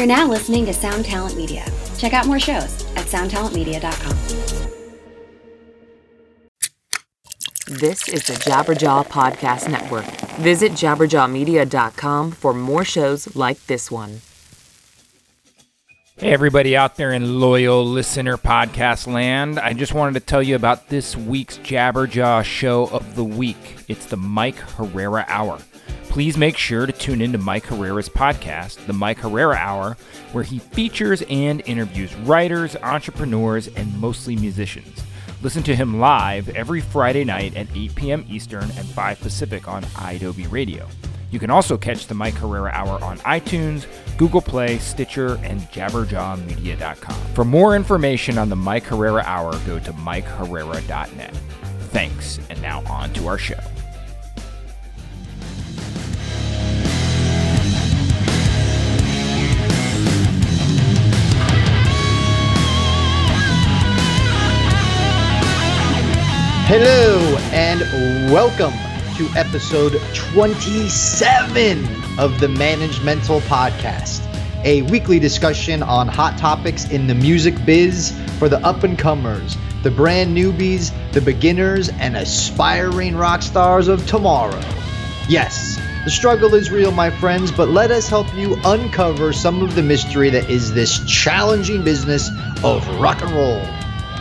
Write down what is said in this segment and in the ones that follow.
You're now listening to Sound Talent Media. Check out more shows at soundtalentmedia.com. This is the Jabberjaw Podcast Network. Visit jabberjawmedia.com for more shows like this one. Hey, everybody out there in loyal listener podcast land. I just wanted to tell you about this week's Jabberjaw show of the week. It's the Mike Herrera Hour. Please make sure to tune into Mike Herrera's podcast, The Mike Herrera Hour, where he features and interviews writers, entrepreneurs, and mostly musicians. Listen to him live every Friday night at 8 p.m. Eastern and 5 Pacific on iDobi Radio. You can also catch the Mike Herrera Hour on iTunes, Google Play, Stitcher, and jabberjawmedia.com. For more information on the Mike Herrera Hour, go to mikeherrera.net. Thanks, and now on to our show. Hello and welcome to episode 27 of the Managemental Podcast, a weekly discussion on hot topics in the music biz for the up and comers, the brand newbies, the beginners, and aspiring rock stars of tomorrow. Yes, the struggle is real, my friends, but let us help you uncover some of the mystery that is this challenging business of rock and roll.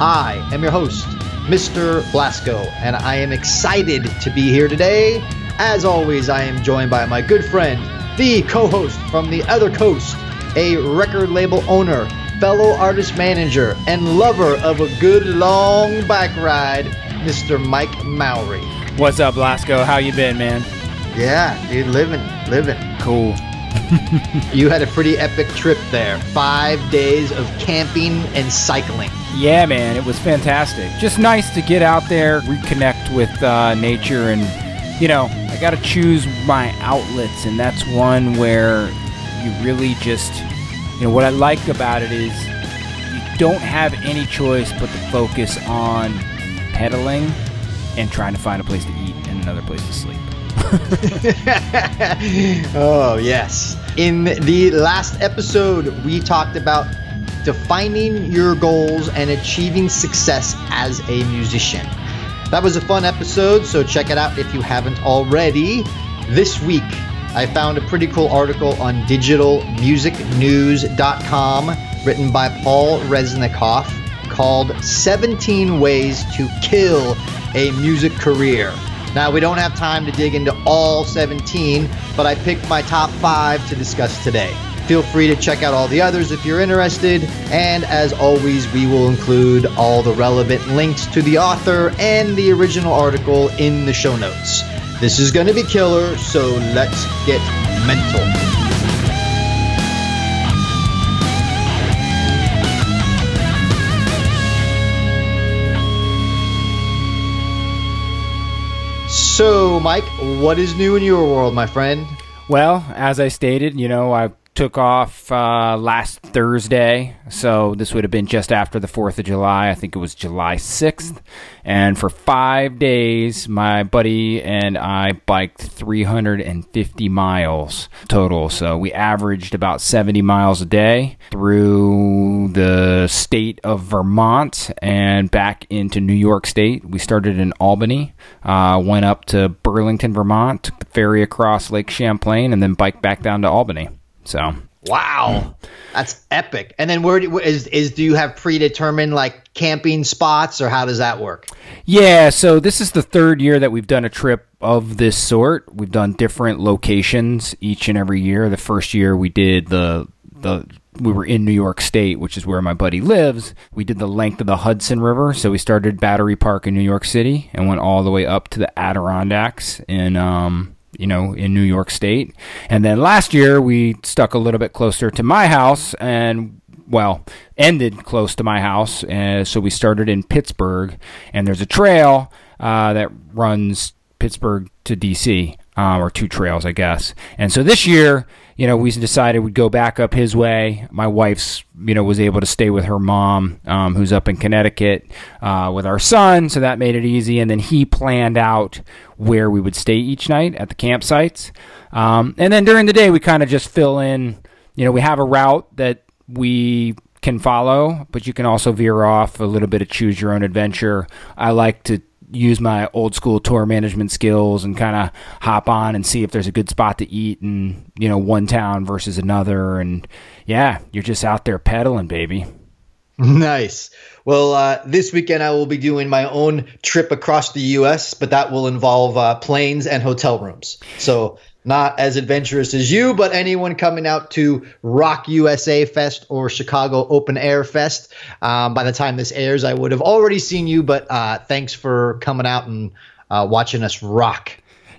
I am your host, Mr. Blasko, and I am excited to be here today. As always, I am joined by my good friend, the co host from the other coast, a record label owner, fellow artist manager, and lover of a good long bike ride, Mr. Mike Mowery. What's up, Blasko? How you been, man? Yeah, dude, living, living. Cool. You had a pretty epic trip there. Five days of camping and cycling. Yeah, man, it was fantastic. Just nice to get out there, reconnect with uh, nature, and you know, I got to choose my outlets, and that's one where you really just, you know, what I like about it is you don't have any choice but to focus on pedaling and trying to find a place to eat and another place to sleep. oh, yes. In the last episode, we talked about defining your goals and achieving success as a musician. That was a fun episode, so check it out if you haven't already. This week, I found a pretty cool article on digitalmusicnews.com written by Paul Resnikoff called 17 Ways to Kill a Music Career. Now, we don't have time to dig into all 17, but I picked my top five to discuss today. Feel free to check out all the others if you're interested, and as always, we will include all the relevant links to the author and the original article in the show notes. This is going to be killer, so let's get mental. So, Mike, what is new in your world, my friend? Well, as I stated, you know, I took off uh, last Thursday, so this would have been just after the 4th of July. I think it was July 6th. And for five days, my buddy and I biked 350 miles total. So we averaged about 70 miles a day through the state of Vermont and back into New York State. We started in Albany, uh, went up to Burlington, Vermont, took the ferry across Lake Champlain, and then biked back down to Albany. So Wow, that's epic. And then where do, is is do you have predetermined like camping spots or how does that work? Yeah, so this is the third year that we've done a trip of this sort. We've done different locations each and every year. The first year we did the the we were in New York State, which is where my buddy lives. We did the length of the Hudson River, so we started Battery Park in New York City and went all the way up to the Adirondacks in um you know, in New York State. And then last year we stuck a little bit closer to my house and well, ended close to my house. Uh, so we started in Pittsburgh, and there's a trail uh, that runs Pittsburgh to DC, uh, or two trails, I guess. And so this year, you know, we decided we'd go back up his way. My wife's, you know, was able to stay with her mom, um, who's up in Connecticut, uh, with our son, so that made it easy. And then he planned out where we would stay each night at the campsites. Um, and then during the day, we kind of just fill in you know, we have a route that we can follow, but you can also veer off a little bit of choose your own adventure. I like to use my old school tour management skills and kind of hop on and see if there's a good spot to eat in, you know, one town versus another. And yeah, you're just out there pedaling, baby. Nice. Well, uh, this weekend I will be doing my own trip across the U.S., but that will involve uh, planes and hotel rooms. So not as adventurous as you, but anyone coming out to Rock USA Fest or Chicago Open Air Fest. Um, by the time this airs, I would have already seen you, but uh, thanks for coming out and uh, watching us rock.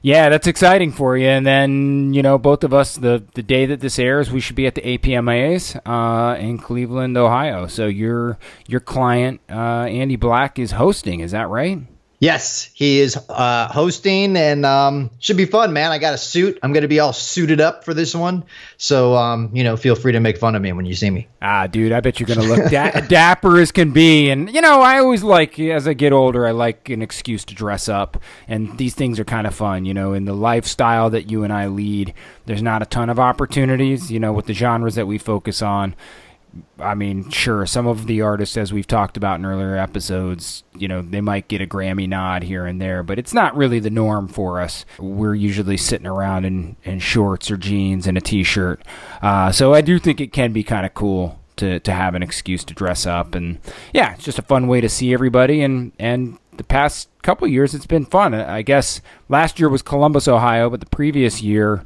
Yeah, that's exciting for you. And then, you know, both of us, the, the day that this airs, we should be at the APMAs uh, in Cleveland, Ohio. So your your client, uh, Andy Black, is hosting. Is that right? Yes, he is uh, hosting and um, should be fun, man. I got a suit. I'm going to be all suited up for this one. So, um, you know, feel free to make fun of me when you see me. Ah, dude, I bet you're going to look da- dapper as can be. And, you know, I always like, as I get older, I like an excuse to dress up. And these things are kind of fun, you know, in the lifestyle that you and I lead. There's not a ton of opportunities, you know, with the genres that we focus on I mean, sure, some of the artists, as we've talked about in earlier episodes, you know, they might get a Grammy nod here and there, but it's not really the norm for us. We're usually sitting around in, in shorts or jeans and a t shirt. Uh, so I do think it can be kind of cool to, to have an excuse to dress up. And yeah, it's just a fun way to see everybody. And, and the past couple years, it's been fun. I guess last year was Columbus, Ohio, but the previous year,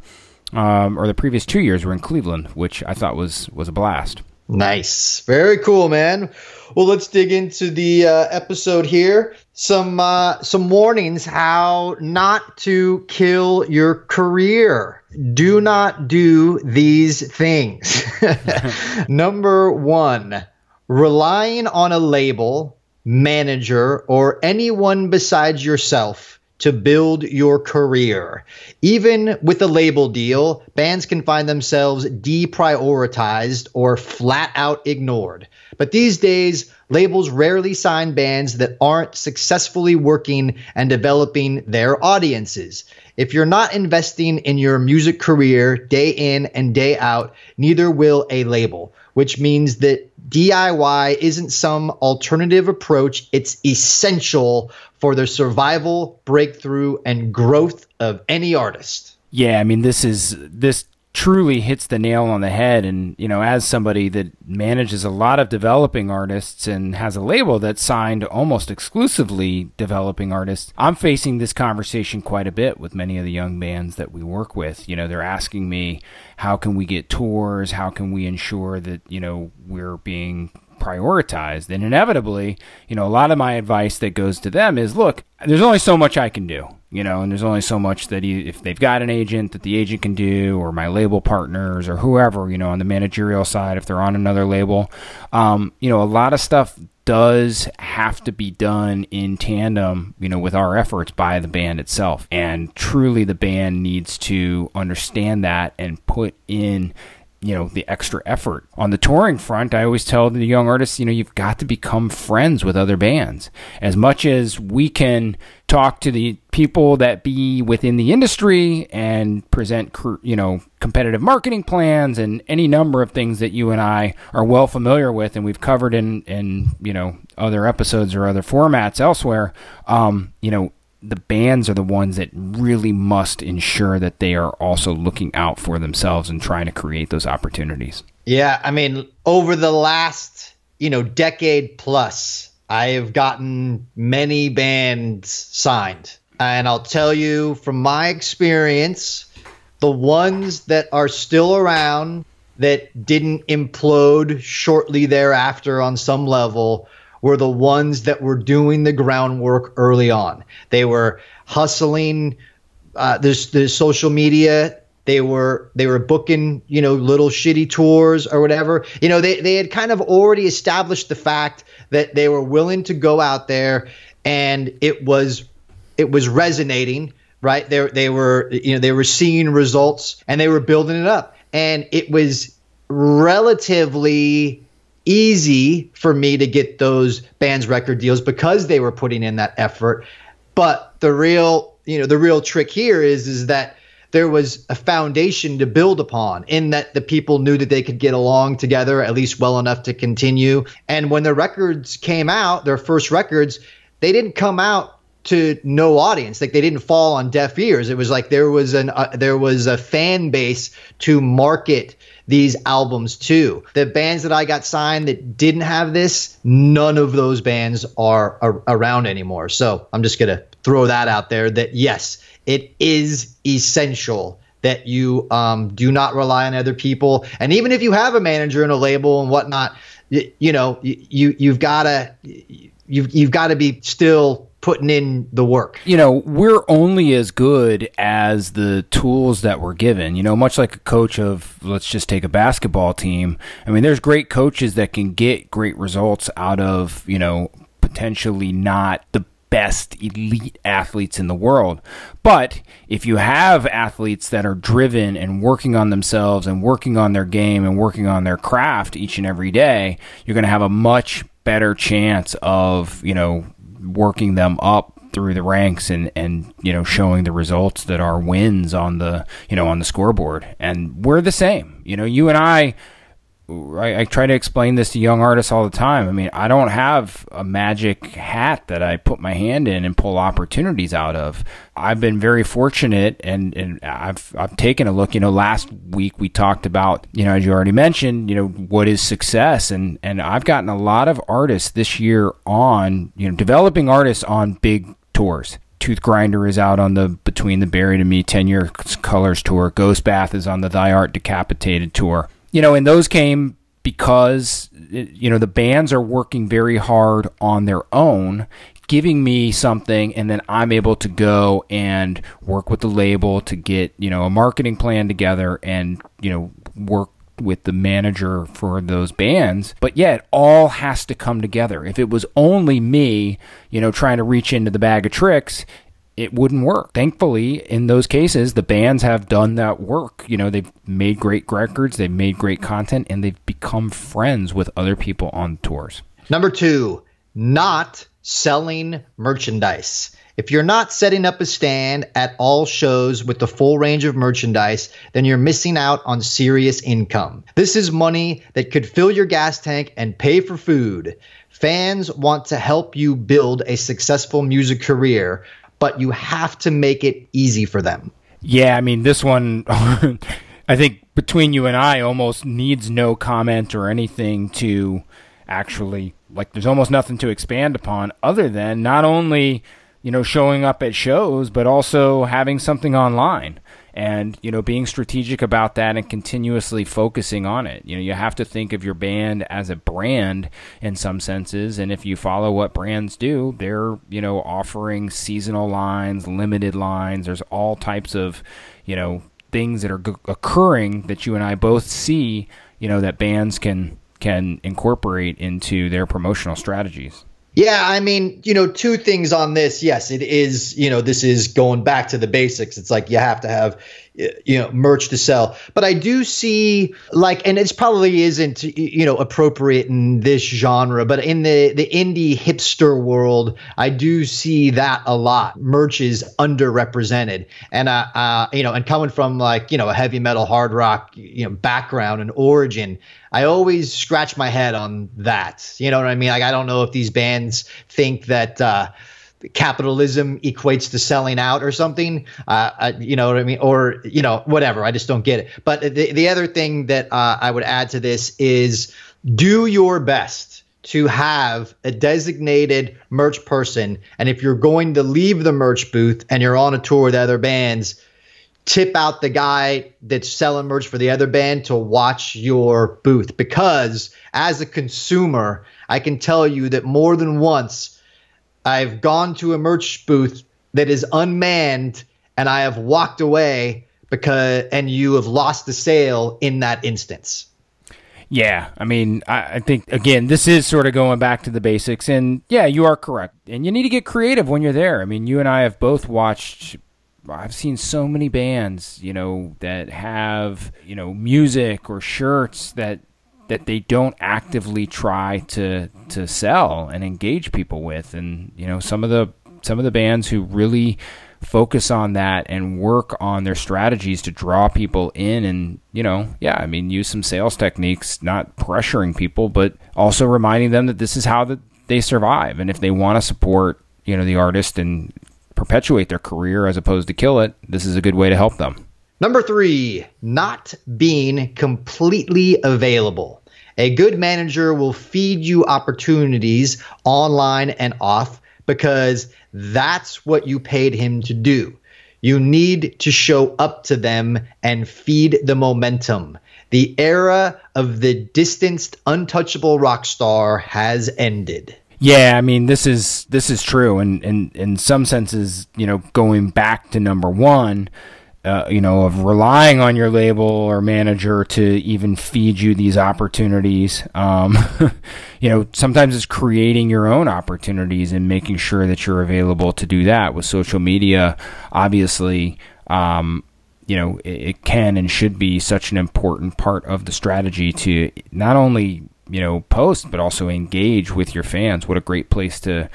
um, or the previous two years, were in Cleveland, which I thought was, was a blast. Nice. Very cool, man. Well, let's dig into the uh, episode here. Some uh, some warnings how not to kill your career. Do not do these things. Number 1, relying on a label, manager, or anyone besides yourself to build your career. Even with a label deal, bands can find themselves deprioritized or flat out ignored. But these days, labels rarely sign bands that aren't successfully working and developing their audiences. If you're not investing in your music career day in and day out, neither will a label, which means that DIY isn't some alternative approach. It's essential for the survival, breakthrough, and growth of any artist. Yeah, I mean this is this truly hits the nail on the head. And you know as somebody that manages a lot of developing artists and has a label that's signed almost exclusively developing artists i'm facing this conversation quite a bit with many of the young bands that we work with. You know they're asking me how can we get tours? How can we ensure that you know we're being prioritized. And inevitably, you know, a lot of my advice that goes to them is look, there's only so much I can do, you know, and there's only so much that if they've got an agent that the agent can do, or my label partners, or whoever, you know, on the managerial side, if they're on another label, um, you know, a lot of stuff does have to be done in tandem, you know, with our efforts by the band itself. And truly the band needs to understand that and put in you know the extra effort. On the touring front i always tell the young artists you know you've got to become friends with other bands. As much as we can talk to the people that be within the industry and present you know competitive marketing plans and any number of things that you and i are well familiar with and we've covered in in you know other episodes or other formats elsewhere um, you know the bands are the ones that really must ensure that they are also looking out for themselves and trying to create those opportunities. Yeah, I mean, over the last, you know, decade plus, I have gotten many bands signed. And I'll tell you from my experience, the ones that are still around that didn't implode shortly thereafter on some level were the ones that were doing the groundwork early on. They were hustling uh, social media. They were they were booking you know little shitty tours or whatever. You know they they had kind of already established the fact that they were willing to go out there and it was it was resonating right they they were you know they were seeing results and they were building it up and it was relatively easy for me to get those bands record deals because they were putting in that effort. But the real, you know, the real trick here is is that there was a foundation to build upon in that the people knew that they could get along together at least well enough to continue. And when the records came out, their first records, they didn't come out to no audience like they didn't fall on deaf ears it was like there was an uh, there was a fan base to market these albums too. the bands that i got signed that didn't have this none of those bands are, around anymore so i'm just gonna throw that out there that yes it is essential that you um, do not rely on other people and even if you have a manager and a label and whatnot you, you know you you've got to you've you've got to be still putting in the work. You know, we're only as good as the tools that we're given. You know, much like a coach of let's just take a basketball team. I mean, there's great coaches that can get great results out of, you know, potentially not the best elite athletes in the world. But if you have athletes that are driven and working on themselves and working on their game and working on their craft each and every day, you're going to have a much better chance of, you know, working them up through the ranks and and you know showing the results that are wins on the you know on the scoreboard. And we're the same. You know you and I I, I, try to explain this to young artists all the time. I mean, I don't have a magic hat that I put my hand in and pull opportunities out of. I've been very fortunate, and, and I've I've taken a look. You know, last week we talked about, you know, as you already mentioned, you know, what is success, and and I've gotten a lot of artists this year on, you know, developing artists on big tours. Toothgrinder is out on the Between the Buried and Me 10 Year Colors tour. Ghost Bath is on the Thy Art Decapitated tour you know, and those came because you know the bands are working very hard on their own giving me something and then I'm able to go and work with the label to get, you know, a marketing plan together and, you know, work with the manager for those bands. But yet it all has to come together. If it was only me, you know, trying to reach into the bag of tricks, it wouldn't work. Thankfully, in those cases, the bands have done that work. You know, they've made great records, they've made great content, and they've become friends with other people on tours. Number two, not selling merchandise. If you're not setting up a stand at all shows with the full range of merchandise, then you're missing out on serious income. This is money that could fill your gas tank and pay for food. Fans want to help you build a successful music career but you have to make it easy for them. Yeah, I mean, this one, I think between you and I, almost needs no comment or anything to actually, like, there's almost nothing to expand upon other than not only, you know, showing up at shows, but also having something online and you know being strategic about that and continuously focusing on it. You know you have to think of your band as a brand in some senses and if you follow what brands do they're you know offering seasonal lines limited lines. There's all types of you know things that are g- occurring that you and I both see you know that bands can can incorporate into their promotional strategies yeah, I mean, you know, two things on this. Yes, it is, you know, this is going back to the basics. It's like you have to have, you know, merch to sell. But I do see, like, and it probably isn't, you know, appropriate in this genre, but in the, the indie hipster world, I do see that a lot. Merch is underrepresented. And, uh, uh, you know, and coming from like, you know, a heavy metal, hard rock, you know, background and origin, I always scratch my head on that. You know what I mean? Like I don't know if these bands think that uh, capitalism equates to selling out or something. Uh, uh, you know what I mean? Or you know whatever. I just don't get it. But the the other thing that uh, I would add to this is do your best to have a designated merch person. And if you're going to leave the merch booth and you're on a tour with other bands tip out the guy that's selling merch for the other band to watch your booth because as a consumer, I can tell you that more than once I've gone to a merch booth that is unmanned and I have walked away because and you have lost the sale in that instance. Yeah, I mean, I, I, think again, this is sort of going back to the basics, and yeah, you are correct, and you need to get creative when you're there. I mean, you and I have both watched I've seen so many bands, you know, that have, you know, music or shirts that that they don't actively try to to sell and engage people with. And you know some of the some of the bands who really focus on that and work on their strategies to draw people in and you know yeah i mean use some sales techniques not pressuring people but also reminding them that this is how that they survive. And if they want to support you know the artist and perpetuate their career as opposed to kill it this is a good way to help them number three not being completely available a good manager will feed you opportunities online and off because that's what you paid him to do. You need to show up to them and feed the momentum. The era of the distanced, untouchable rock star has ended. Yeah, I mean this is this is true, and in, in, some senses, you know, going back to number one, uh, you know, of relying on your label or manager to even feed you these opportunities. Um, you know, sometimes it's creating your own opportunities and making sure that you're available to do that with social media. Obviously, um, you know, it, it can and should be such an important part of the strategy to not only you know post but also engage with your fans. What a great place to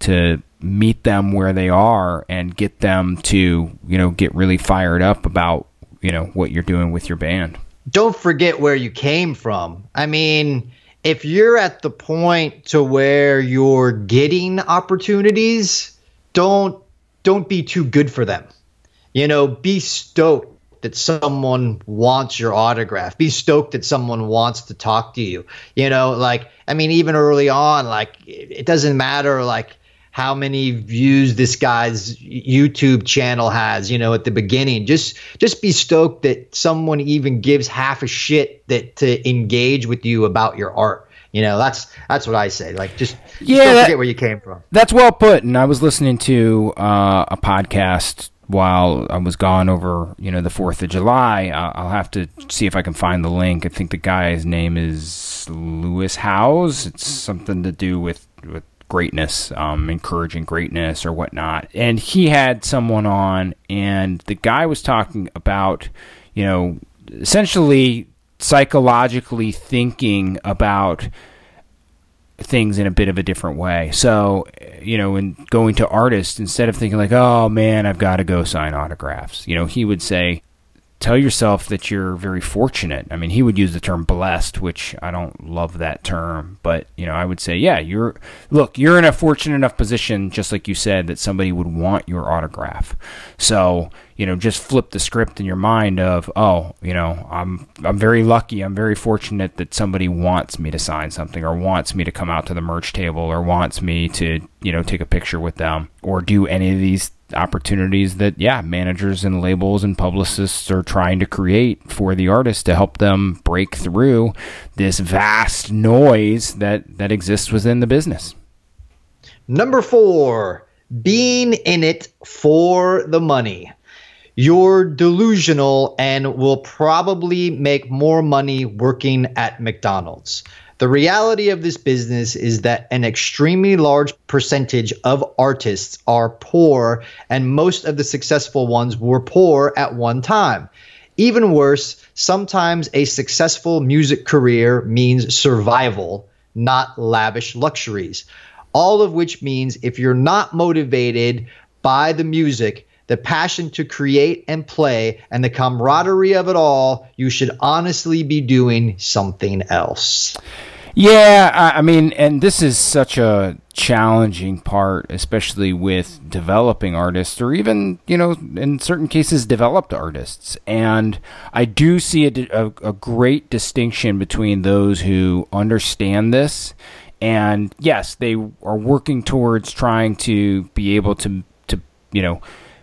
to meet them where they are and get them to, you know, get really fired up about, you know, what you're doing with your band. Don't forget where you came from. I mean, if you're at the point to where you're getting opportunities, don't don't be too good for them. You know, be stoked that someone wants your autograph. Be stoked that someone wants to talk to you. You know, like I mean, even early on, like it doesn't matter like how many views this guy's YouTube channel has, you know, at the beginning. Just just be stoked that someone even gives half a shit that to engage with you about your art. You know, that's that's what I say. Like just, yeah, don't that, forget where you came from. That's well put. And I was listening to uh, a podcast while I was gone over, you know, the Fourth of July. I'll have to see if I can find the link. I think the guy's name is Lewis Howes. It's something to do with with greatness, um, encouraging greatness or whatnot. And he had someone on, and the guy was talking about, you know, essentially psychologically thinking about things in a bit of a different way. So, you know, in going to artists, instead of thinking like, oh man, I've got to go sign autographs, you know, he would say, tell yourself that you're very fortunate. I mean, he would use the term blessed, which I don't love that term, but you know, I would say, yeah, you're look, you're in a fortunate enough position just like you said that somebody would want your autograph. So, you know, just flip the script in your mind of, oh, you know, I'm I'm very lucky, I'm very fortunate that somebody wants me to sign something or wants me to come out to the merch table or wants me to, you know, take a picture with them or do any of these opportunities that yeah managers and labels and publicists are trying to create for the artist to help them break through this vast noise that that exists within the business number 4 being in it for the money you're delusional and will probably make more money working at McDonald's. The reality of this business is that an extremely large percentage of artists are poor, and most of the successful ones were poor at one time. Even worse, sometimes a successful music career means survival, not lavish luxuries. All of which means if you're not motivated by the music, the passion to create and play, and the camaraderie of it all, you should honestly be doing something else. Yeah, I, I mean, and this is such a challenging part, especially with developing artists, or even you know, in certain cases, developed artists. And I do see a, a, a great distinction between those who understand this, and yes, they are working towards trying to be able to to you know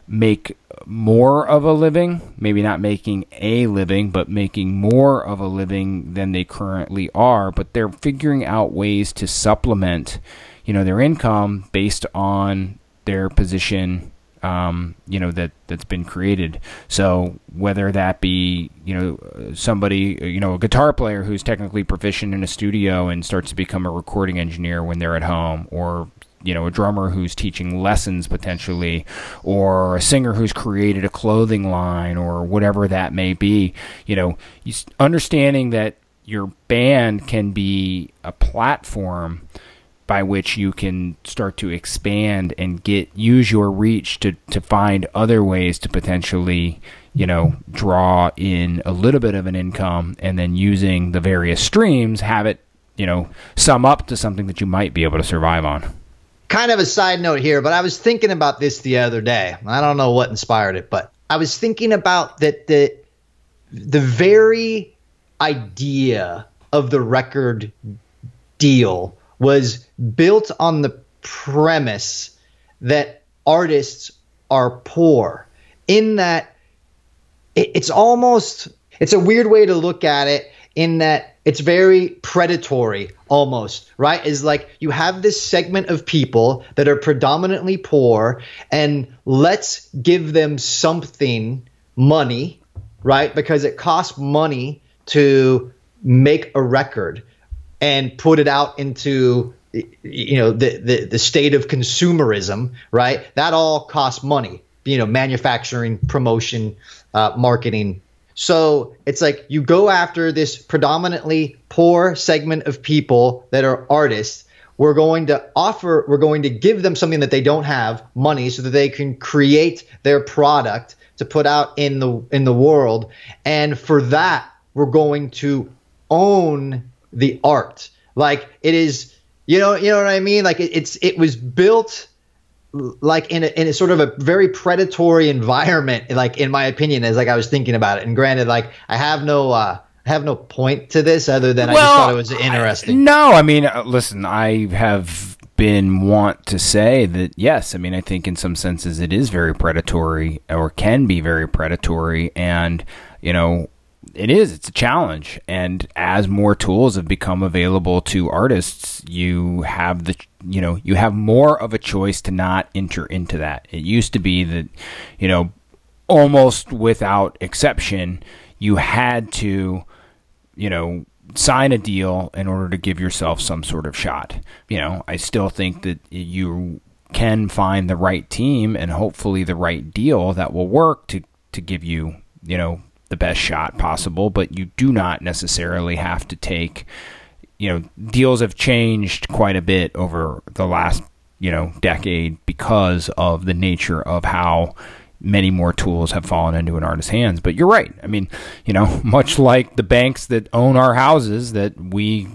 make more of a living, maybe not making a living, but making more of a living than they currently are, but they're figuring out ways to supplement, you know, their income based on their position um, you know that that's been created. So whether that be you know somebody you know a guitar player who's technically proficient in a studio and starts to become a recording engineer when they're at home, or you know a drummer who's teaching lessons potentially or a singer who's created a clothing line or whatever that may be you know understanding that your band can be a platform by which you can start to expand and get use your reach to to find other ways to potentially you know draw in a little bit of an income and then using the various streams have it you know sum up to something that you might be able to survive on kind of a side note here but i was thinking about this the other day. I don't know what inspired it but i was thinking about that the the very idea of the record deal was built on the premise that artists are poor in that it's almost it's a weird way to look at it in that it's very predatory almost right? Is like you have this segment of people that are predominantly poor and let's give them something money right? Because it costs money to make a record and put it out into you know the, the the state of consumerism right? That all costs money you know manufacturing promotion uh, marketing so it's like you go after this predominantly poor segment of people that are artists we're going to offer we're going to give them something that they don't have money so that they can create their product to put out in the in the world and for that we're going to own the art. Like it is, you know, you know what I mean? Like it, it's it was built like in a, in a sort of a very predatory environment like in my opinion as like i was thinking about it and granted like i have no uh I have no point to this other than well, I just thought it was interesting. I, no, I mean, uh, listen, I have been want to say that yes, I mean, I think in some senses it is very predatory or can be very predatory, and you know, it is it's a challenge. And as more tools have become available to artists you have the you know you have more of a choice to not enter into that. It used to be that you know almost without exception you had to you know sign a deal in order to give yourself some sort of shot. You know i still think that you can find the right team and hopefully the right deal that will work to to give you you know the best shot possible, but you do not necessarily have to take, you know, deals have changed quite a bit over the last, you know, decade because of the nature of how many more tools have fallen into an artist's hands. But you're right. I mean, you know, much like the banks that own our houses that we,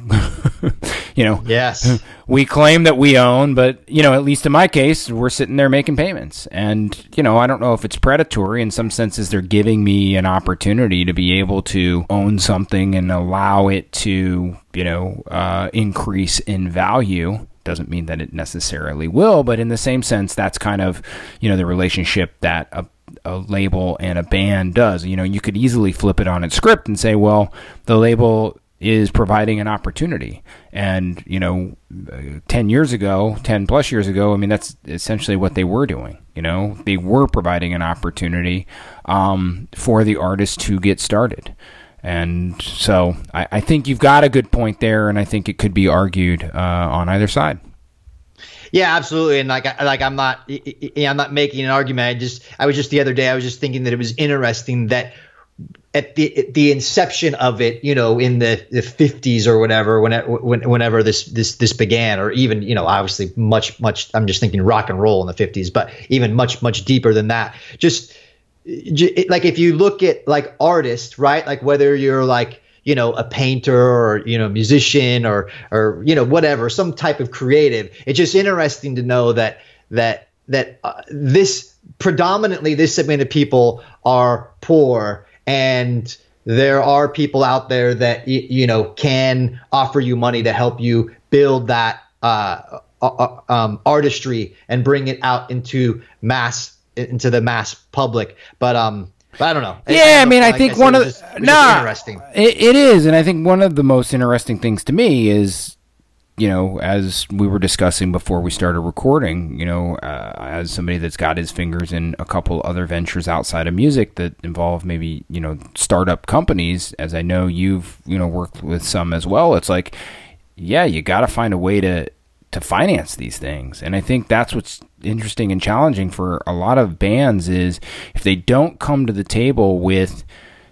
you know, yes, we claim that we own, but you know, at least in my case, we're sitting there making payments, and you know, I don't know if it's predatory. In some senses, they're giving me an opportunity to be able to own something and allow it to, you know, uh, increase in value doesn't mean that it necessarily will, but in the same sense, that's kind of, you know, the relationship that a, a label and a band does. You know, you could easily flip it on its script and say, well, the label is providing an opportunity. And, you know, 10 years ago, 10 plus years ago, I mean, that's essentially what they were doing. You know, they were providing an opportunity um, for the artist to get started. And so I, I, think you've got a good point there, and I think it could be argued uh, on either side. Yeah, absolutely. And like, like I'm not, I'm not making an argument. I just, I was just the other day, I was just thinking that it was interesting that at the at the inception of it, you know, in the, the 50s or whatever, when, whenever this this this began, or even you know, obviously much much. I'm just thinking rock and roll in the 50s, but even much much deeper than that. Just like if you look at like artists, right? Like whether you're like you know a painter or you know musician or or you know whatever, some type of creative. It's just interesting to know that that that uh, this predominantly this segment of people are poor and there are people out there that you know can offer you money to help you build that uh, uh, uh um, artistry and bring it out into mass into the mass public. But um, but I don't know. Yeah, I, I mean, I think one of the nah, interesting. It, it is, and I think one of the most interesting things to me is, you know, as we were discussing before we started recording, you know, uh, as somebody that's got his fingers in a couple other ventures outside of music that involve maybe you know startup companies, as I know you've you know worked with some as well. It's like, yeah, you got to find a way to to finance these things. And I think that's what's interesting and challenging for a lot of bands is if they don't come to the table with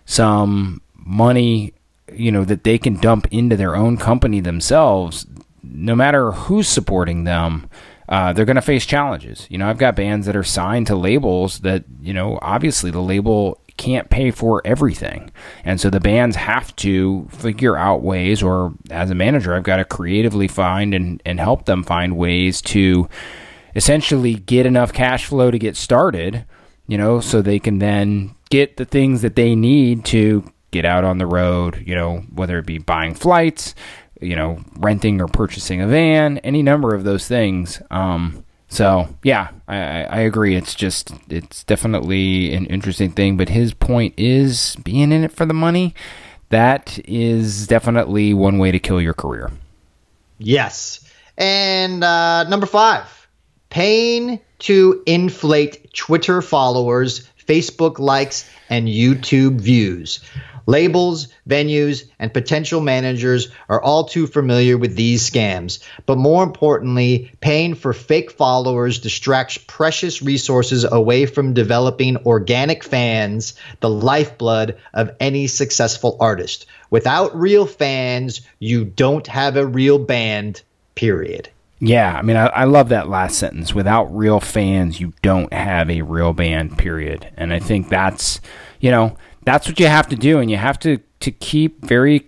some money, you know, that they can dump into their own company themselves, no matter who's supporting them, uh, they're going to face challenges. You know, I've got bands that are signed to labels that, you know, obviously the label can't pay for everything. And so the bands have to figure out ways, or as a manager, I've got to creatively find and, and help them find ways to essentially get enough cash flow to get started, you know, so they can then get the things that they need to get out on the road, you know, whether it be buying flights, you know, renting or purchasing a van, any number of those things. Um, so yeah, I, I agree. It's just it's definitely an interesting thing. But his point is being in it for the money. That is definitely one way to kill your career. Yes, and uh, number five, paying to inflate Twitter followers, Facebook likes, and YouTube views. Labels, venues, and potential managers are all too familiar with these scams. But more importantly, paying for fake followers distracts precious resources away from developing organic fans, the lifeblood of any successful artist. Without real fans, you don't have a real band, period. Yeah, I mean, I, I, love that last sentence. Without real fans, you don't have a real band, period. And I think that's, you know, that's what you have to do, and you have to to keep very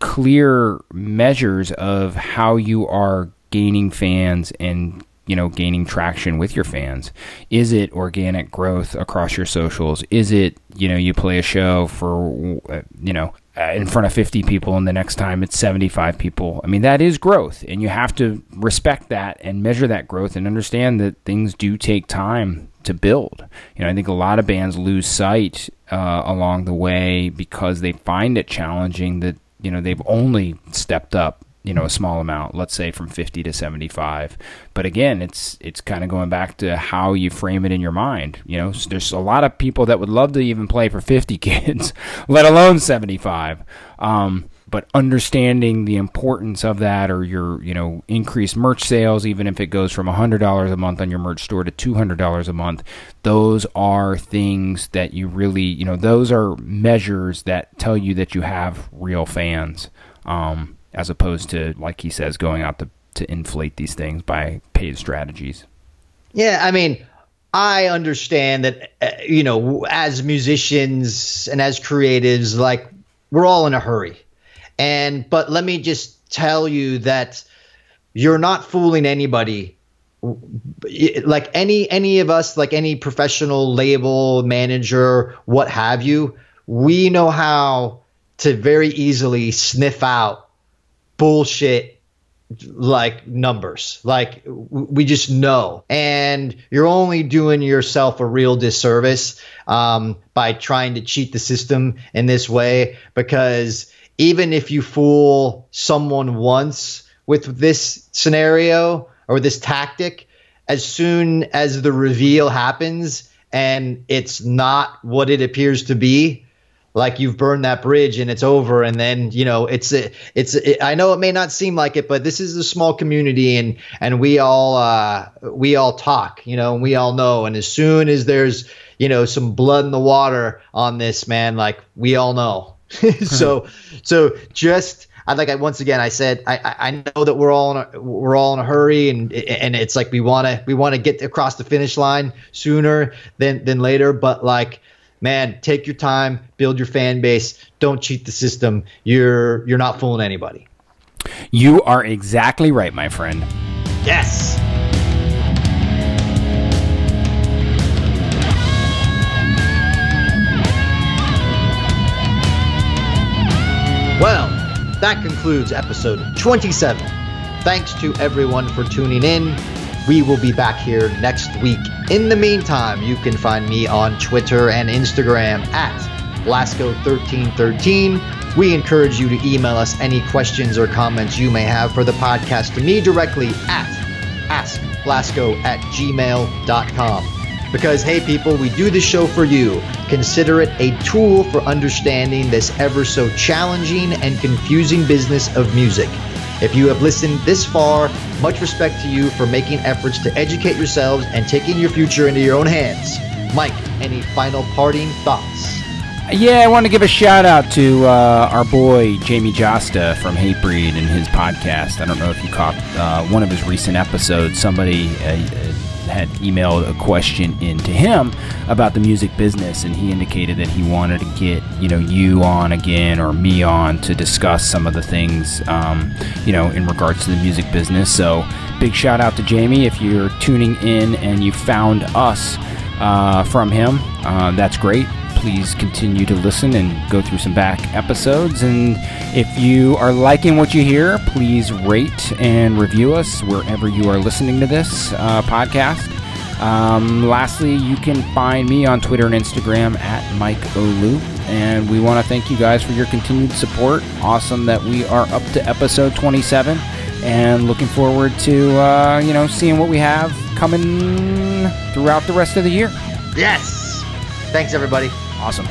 clear measures of how you are gaining fans and you know gaining traction with your fans. Is it organic growth across your socials? Is it you know you play a show for uh, you know in front of 50 people and the next time it's 75 people. I mean that is growth and you have to respect that and measure that growth and understand that things do take time to build. You know i think a lot of bands lose sight uh, along the way because they find it challenging that you know they've only stepped up you know a small amount let's say from 50 to 75 but again it's it's kind of going back to how you frame it in your mind you know? There's a lot of people that would love to even play for 50 kids let alone 75 um, but understanding the importance of that or your you know increased merch sales even if it goes from $100 a month on your merch store to $200 a month those are things that you really you know those are measures that tell you that you have real fans. Um, as opposed to, like he says, going out to, to inflate these things by paid strategies. Yeah, I mean, I understand that, uh, you know, as musicians and as creatives, like, we're all in a hurry. And, but let me just tell you that you're not fooling anybody like any any of us like any professional label manager what have you we know how to very easily sniff out bullshit like numbers. Like we just know. And you're only doing yourself a real disservice um, by trying to cheat the system in this way because even if you fool someone once with this scenario or this tactic, as soon as the reveal happens and it's not what it appears to be, like you've burned that bridge and it's over and then you know it's it's it, i know it may not seem like it but this is a small community and and we all uh we all talk you know and we all know. And as soon as there's you know some blood in the water on this man like we all know. So so just I like I once again I said I I know that we're all in a, we're all in a hurry and and it's like we want to we want to get across the finish line sooner than than later. But like man, take your time, build your fan base. Don't cheat the system. You're you're not fooling anybody. You are exactly right, my friend. Yes. Well, that concludes episode 27. Thanks to everyone for tuning in. We will be back here next week. In the meantime, you can find me on Twitter and Instagram at Blasko1313. We encourage you to email us any questions or comments you may have for the podcast to me directly at askblasko at gmail.com. Because, hey, people, we do this show for you. Consider it a tool for understanding this ever so challenging and confusing business of music. If you have listened this far, much respect to you for making efforts to educate yourselves and taking your future into your own hands. Mike, any final parting thoughts? Yeah, I want to give a shout out to uh, our boy Jamey Jasta from Hatebreed and his podcast. I don't know if you caught uh, one of his recent episodes. Somebody uh, had emailed a question in to him about the music business, and he indicated that he wanted to get you know you on again or me on to discuss some of the things um, you know in regards to the music business. So big shout out to Jamey if you're tuning in and you found us uh, from him. Uh, that's great please continue to listen and go through some back episodes. And if you are liking what you hear, please rate and review us wherever you are listening to this uh, podcast. Um, lastly, you can find me on Twitter and Instagram at Mike Olu. And we want to thank you guys for your continued support. Awesome that we are up to episode 27 and looking forward to, uh, you know, seeing what we have coming throughout the rest of the year. Yes. Thanks, everybody. Awesome.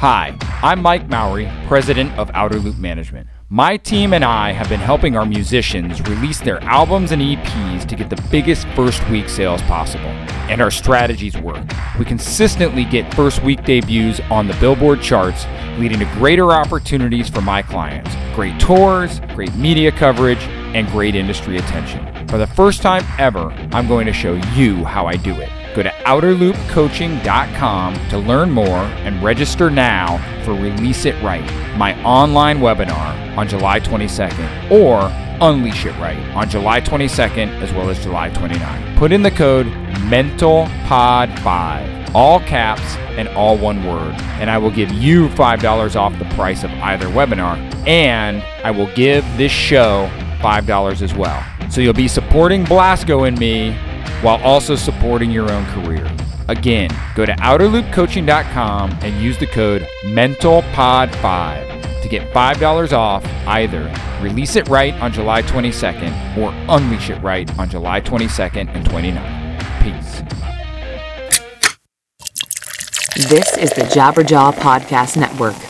Hi, I'm Mike Mowery, president of Outer Loop Management. My team and I have been helping our musicians release their albums and EPs to get the biggest first week sales possible. And our strategies work. We consistently get first week debuts on the Billboard charts, leading to greater opportunities for my clients. Great tours, great media coverage, and great industry attention. For the first time ever, I'm going to show you how I do it. Go to outerloopcoaching.com to learn more and register now for Release It Right, my online webinar on July 22nd, or Unleash It Right on July 22nd as well as July 29th. Put in the code MENTALPOD5, all caps and all one word, and I will give you $5 off the price of either webinar, and I will give this show $5 as well. So you'll be supporting Blasko and me while also supporting your own career. Again, go to outerloopcoaching.com and use the code MENTALPOD5 to get $5 off either Release It Right on July 22nd or Unleash It Right on July 22nd and 29th. Peace. This is the Jabberjaw Podcast Network.